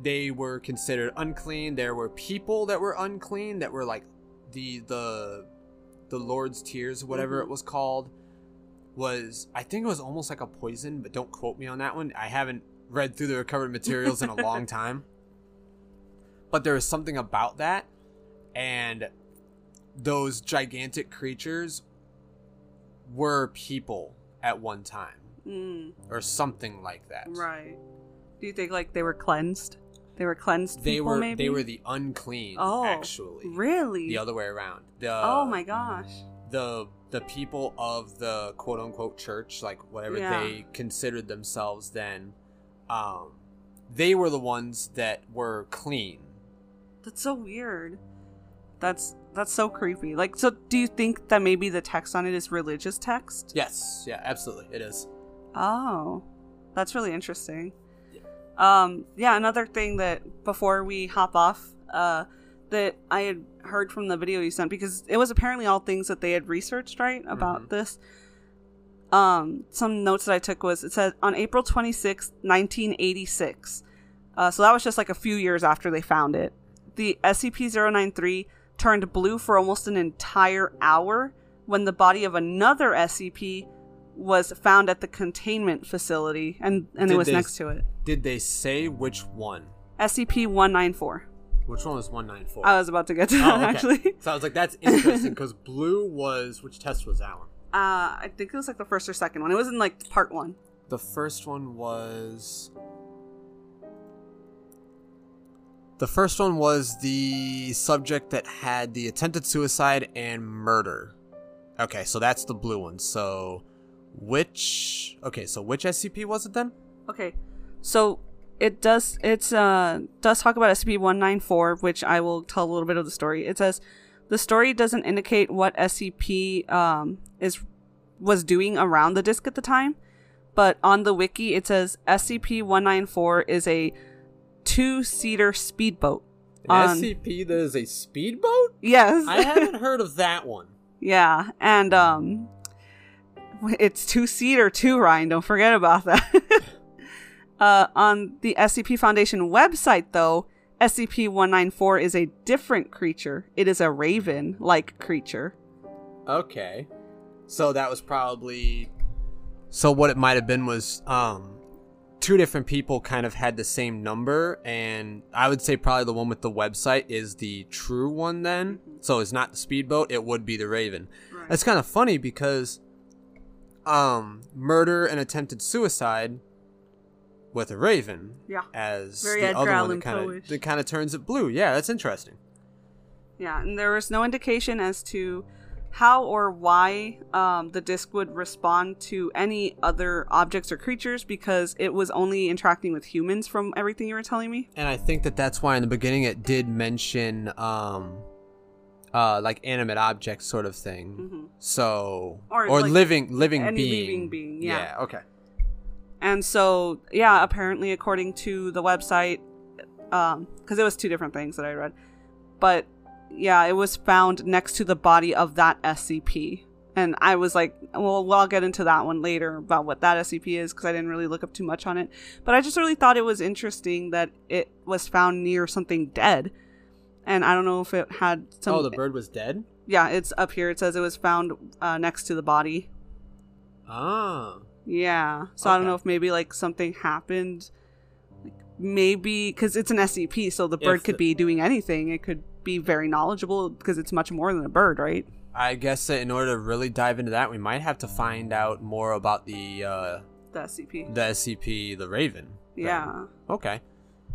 Speaker 2: they were considered unclean. There were people that were unclean that were like the the the Lord's tears, whatever it
Speaker 1: Mhm.
Speaker 2: was called, was I think it was almost like a poison, but don't quote me on that one. I haven't read through the recovered materials in a long time. But there was something about that and those gigantic creatures were people at one time
Speaker 1: Mm,
Speaker 2: or something like that.
Speaker 1: right. Do you think like they were cleansed? They were cleansed.
Speaker 2: They
Speaker 1: people,
Speaker 2: were
Speaker 1: maybe?
Speaker 2: they were the unclean
Speaker 1: Oh,
Speaker 2: actually.
Speaker 1: really?
Speaker 2: The other way around. The
Speaker 1: oh my gosh.
Speaker 2: The the people of the quote unquote church, like whatever
Speaker 1: Yeah.
Speaker 2: they considered themselves then, um, they were the ones that were clean.
Speaker 1: That's so weird. That's that's so creepy. Like, so do you think that maybe the text on it is religious text?
Speaker 2: Yes, yeah, absolutely, it is.
Speaker 1: Oh, that's really interesting. Um, yeah, another thing that before we hop off, uh, that I had heard from the video you sent because it was apparently all things that they had researched right about
Speaker 2: Mhm.
Speaker 1: this. Um, some notes that I took was it said on April 26, 1986. Uh, so that was just like a few years after they found it. The SCP-093 turned blue for almost an entire hour when the body of another SCP was found at the containment facility and, and it was
Speaker 2: they-
Speaker 1: next to it.
Speaker 2: Did they say which one?
Speaker 1: SCP-194.
Speaker 2: Which one was one nine four?
Speaker 1: I was about to get to
Speaker 2: Oh,
Speaker 1: that
Speaker 2: okay.
Speaker 1: actually.
Speaker 2: So I was like, that's interesting because blue was which test was that one?
Speaker 1: Uh, I think it was like the first or second one. It was in like part one.
Speaker 2: The first one was. The first one was the subject that had the attempted suicide and murder. Okay, so that's the blue one. So, which. Okay, so which SCP was it then?
Speaker 1: Okay, so it does it's uh does talk about SCP one nine four, which I will tell a little bit of the story. It says the story doesn't indicate what SCP um is was doing around the disk at the time, but on the wiki it says SCP one nine four is a two seater speedboat.
Speaker 2: An SCP that is a speedboat?
Speaker 1: Yes,
Speaker 2: I haven't heard of that one.
Speaker 1: Yeah, and um, it's two seater too, Ryan. Don't forget about that. uh, on the SCP Foundation website, though, SCP one nine four is a different creature. It is a raven-like creature.
Speaker 2: Okay. So that was probably So what it might have been was um two different people kind of had the same number and I would say probably the one with the website is the true one then. So it's not the speedboat, it would be the Raven.
Speaker 1: Right.
Speaker 2: It's kind of funny because um murder and attempted suicide with a Raven
Speaker 1: Yeah.
Speaker 2: as
Speaker 1: Very
Speaker 2: the
Speaker 1: Edgar
Speaker 2: other one
Speaker 1: Allan
Speaker 2: kind of that kind of turns it blue. Yeah, that's interesting.
Speaker 1: Yeah, and there was no indication as to how or why um, the disc would respond to any other objects or creatures because it was only interacting with humans from everything you were telling me.
Speaker 2: And I think that that's why in the beginning it did mention um uh like animate objects sort of thing.
Speaker 1: hmm
Speaker 2: So
Speaker 1: Or,
Speaker 2: or,
Speaker 1: like,
Speaker 2: living living being.
Speaker 1: living being, yeah.
Speaker 2: okay.
Speaker 1: And so, yeah, apparently, according to the website, because it was two different things that I read, but yeah, it was found next to the body of that SCP. And I was like, well, well I'll get into that one later about what that SCP is because I didn't really look up too much on it. But I just really thought it was interesting that it was found near something dead. And I don't know if it had some.
Speaker 2: oh, the bird was dead?
Speaker 1: yeah, it's up here. It says it was found uh, next to the body.
Speaker 2: Ah.
Speaker 1: Yeah. So I don't know if maybe like something happened. Like maybe because it's an SCP, so the bird
Speaker 2: If
Speaker 1: could
Speaker 2: the-
Speaker 1: be doing anything. It could be very knowledgeable because it's much more than a bird, right?
Speaker 2: I guess that in order to really dive into that, we might have to find out more about the uh
Speaker 1: The SCP.
Speaker 2: the SCP, the Raven. then.
Speaker 1: Yeah.
Speaker 2: Okay,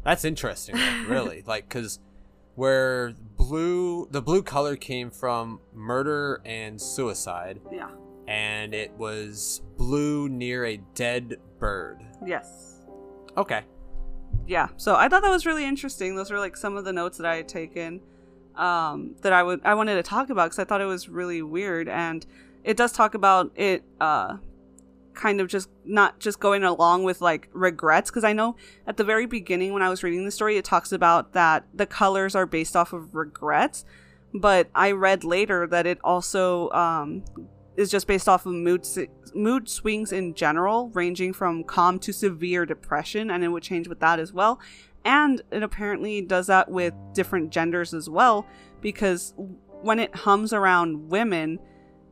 Speaker 2: that's interesting. really, like because where blue, the blue color came from murder and suicide,
Speaker 1: Yeah.
Speaker 2: and it was blue near a dead bird.
Speaker 1: Yes.
Speaker 2: Okay.
Speaker 1: Yeah. So I thought that was really interesting. Those were like some of the notes that I had taken um, that I would I wanted to talk about because I thought it was really weird, and it does talk about it. Uh, kind of just not just going along with like regrets because I know at the very beginning when I was reading the story it talks about that the colors are based off of regrets but I read later that it also um, is just based off of mood mood swings in general ranging from calm to severe depression and it would change with that as well And it apparently does that with different genders as well, because when it hums around women,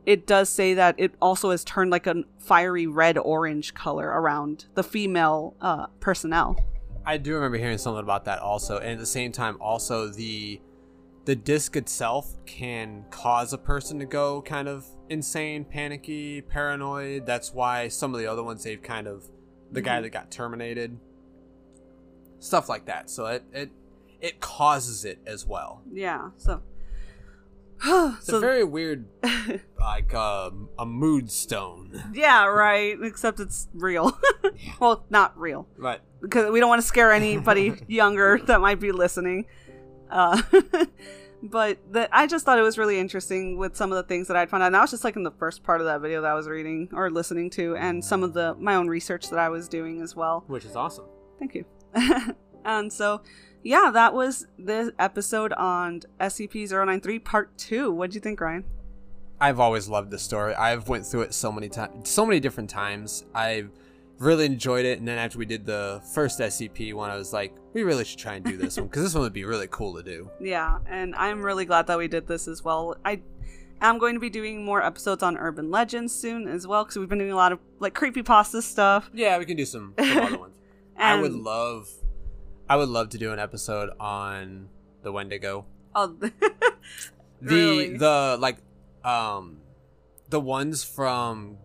Speaker 1: it does say that it also has turned like a fiery red orange color around the female uh, personnel.
Speaker 2: I do remember hearing something about that also, and at the same time, also the the disc itself can cause a person to go kind of insane, panicky, paranoid. That's why some of the other ones they've kind of the guy
Speaker 1: Mhm.
Speaker 2: that got terminated, stuff like that. So it it it causes it as well.
Speaker 1: Yeah, so.
Speaker 2: It's
Speaker 1: so
Speaker 2: a very weird, like um, a mood stone.
Speaker 1: yeah, right. Except it's real. well, not real.
Speaker 2: Right.
Speaker 1: because we don't want to scare anybody younger that might be listening. Uh, but the, I just thought it was really interesting with some of the things that I'd found out. And that was just like in the first part of that video that I was reading or listening to, and some of the my own research that I was doing as well.
Speaker 2: Which is awesome.
Speaker 1: Thank you. and so, yeah, that was the episode on SCP-093 Part Two. What'd you think, Ryan?
Speaker 2: I've always loved this story. I've went through it so many times, so many different times. I've really enjoyed it. And then after we did the first SCP one, I was like, we really should try and do this one because this one would be really cool to do.
Speaker 1: Yeah, and I'm really glad that we did this as well. I am going to be doing more episodes on urban legends soon as well because we've been doing a lot of like creepy pasta stuff.
Speaker 2: Yeah, we can do some, some other ones. I would love, I would love to do an episode on the Wendigo.
Speaker 1: oh,
Speaker 2: The
Speaker 1: Really?
Speaker 2: the like, um, the ones from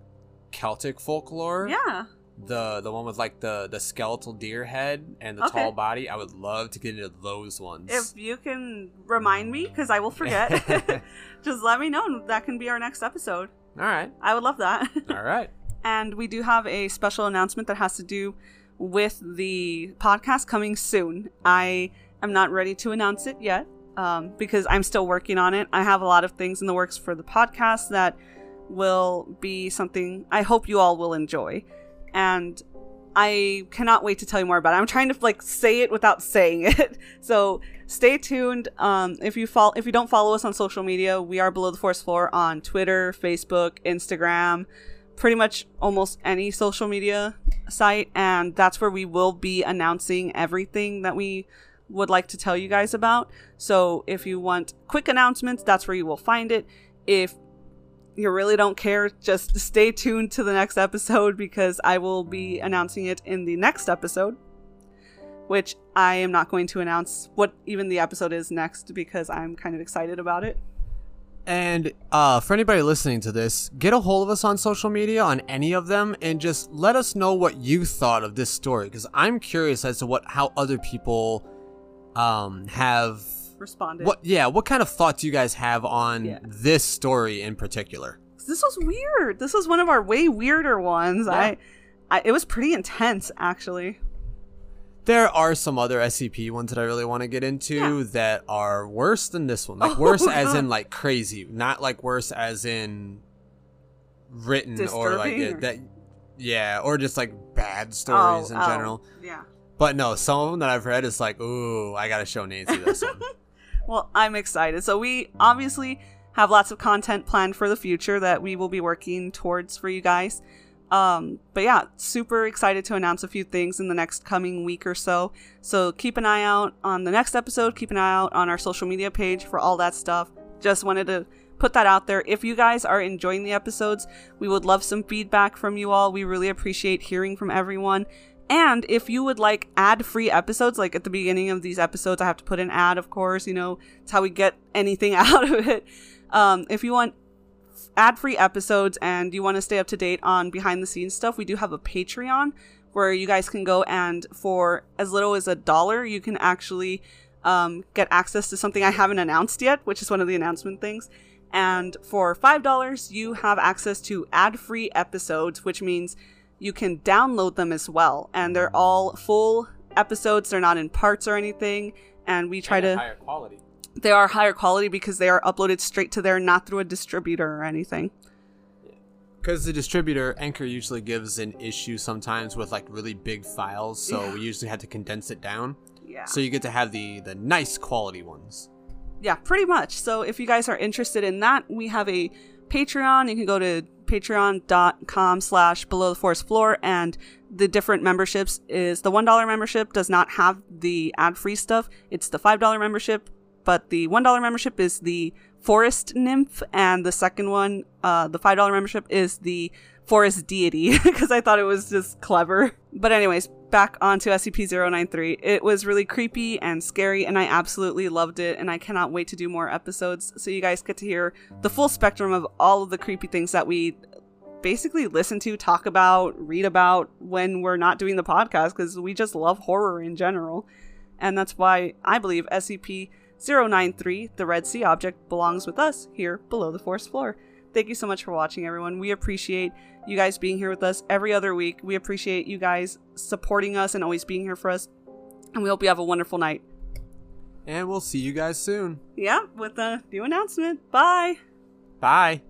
Speaker 2: Celtic folklore.
Speaker 1: yeah,
Speaker 2: the the one with like the the skeletal deer head and the
Speaker 1: Okay.
Speaker 2: tall body i would love to get into those ones
Speaker 1: if you can remind me because I will forget, just let me know. and That can be our next episode.
Speaker 2: all right
Speaker 1: I would love that.
Speaker 2: all right
Speaker 1: and we do have a special announcement that has to do with the podcast coming soon. I am not ready to announce it yet um, because I'm still working on it. I have a lot of things in the works for the podcast that will be something I hope you all will enjoy. And I cannot wait to tell you more about it. I'm trying to like say it without saying it. So stay tuned. Um, if you follow, if you don't follow us on social media, we are below the forest floor on Twitter, Facebook, Instagram, pretty much almost any social media site, and that's where we will be announcing everything that we would like to tell you guys about. So if you want quick announcements, that's where you will find it. If you really don't care, just stay tuned to the next episode because I will be announcing it in the next episode. Which I am not going to announce what even the episode is next because I'm kind of excited about it.
Speaker 2: and uh for anybody listening to this get a hold of us on social media on any of them and just let us know what you thought of this story because i'm curious as to what how other people um have
Speaker 1: Responded.
Speaker 2: what yeah what kind of thoughts do you guys have on
Speaker 1: Yeah.
Speaker 2: this story in particular
Speaker 1: This was weird. This was one of our way weirder ones.
Speaker 2: Yeah.
Speaker 1: I, I, it was pretty intense actually.
Speaker 2: There are some other SCP ones that I really want to get into
Speaker 1: Yeah.
Speaker 2: that are worse than this one. Like
Speaker 1: Oh,
Speaker 2: worse as in like crazy, not like worse as in written or like it,
Speaker 1: or-
Speaker 2: that yeah, or just like bad oh, stories
Speaker 1: Oh,
Speaker 2: in
Speaker 1: oh,
Speaker 2: general.
Speaker 1: Yeah.
Speaker 2: But no, some of them that I've read is like, ooh, I gotta show Nancy this one.
Speaker 1: Well, I'm excited. So we obviously have lots of content planned for the future that we will be working towards for you guys. Um, but yeah, super excited to announce a few things in the next coming week or so. So keep an eye out on the next episode. Keep an eye out on our social media page for all that stuff. Just wanted to put that out there. If you guys are enjoying the episodes, we would love some feedback from you all. We really appreciate hearing from everyone. And if you would like ad free episodes, like at the beginning of these episodes, I have to put an ad, of course, you know, it's how we get anything out of it. Um, if you want ad free episodes and you want to stay up to date on behind the scenes stuff, we do have a Patreon where you guys can go and for as little as a dollar, you can actually um, get access to something I haven't announced yet, which is one of the announcement things. And for $5, you have access to ad free episodes, which means you can download them as well. And they're all full episodes, they're not in parts or anything. And we try to
Speaker 2: higher quality.
Speaker 1: they are higher quality because they are uploaded straight to there, not through a distributor or anything.
Speaker 2: Because the distributor Anchor usually gives an issue sometimes with like really big files, so
Speaker 1: Yeah.
Speaker 2: we usually had to condense it down.
Speaker 1: Yeah.
Speaker 2: So you get to have the the nice quality ones.
Speaker 1: yeah, pretty much. So if you guys are interested in that, we have a Patreon, you can go to patreon.com slash below the forest floor and the different memberships is the $1 membership does not have the ad-free stuff. It's the $5 membership, but the $1 membership is the forest nymph and the second one, uh, the $5 membership is the forest deity because I thought it was just clever. But anyways, back onto SCP-093. It was really creepy and scary and I absolutely loved it and I cannot wait to do more episodes so you guys get to hear the full spectrum of all of the creepy things that we basically listen to, talk about, read about when we're not doing the podcast because we just love horror in general. And that's why I believe SCP 093, the Red Sea object, belongs with us here below the forest floor. Thank you so much for watching, everyone. We appreciate you guys being here with us every other week. We appreciate you guys supporting us and always being here for us. And we hope you have a wonderful night.
Speaker 2: And we'll see you guys soon.
Speaker 1: Yeah, with a new announcement. Bye.
Speaker 2: Bye.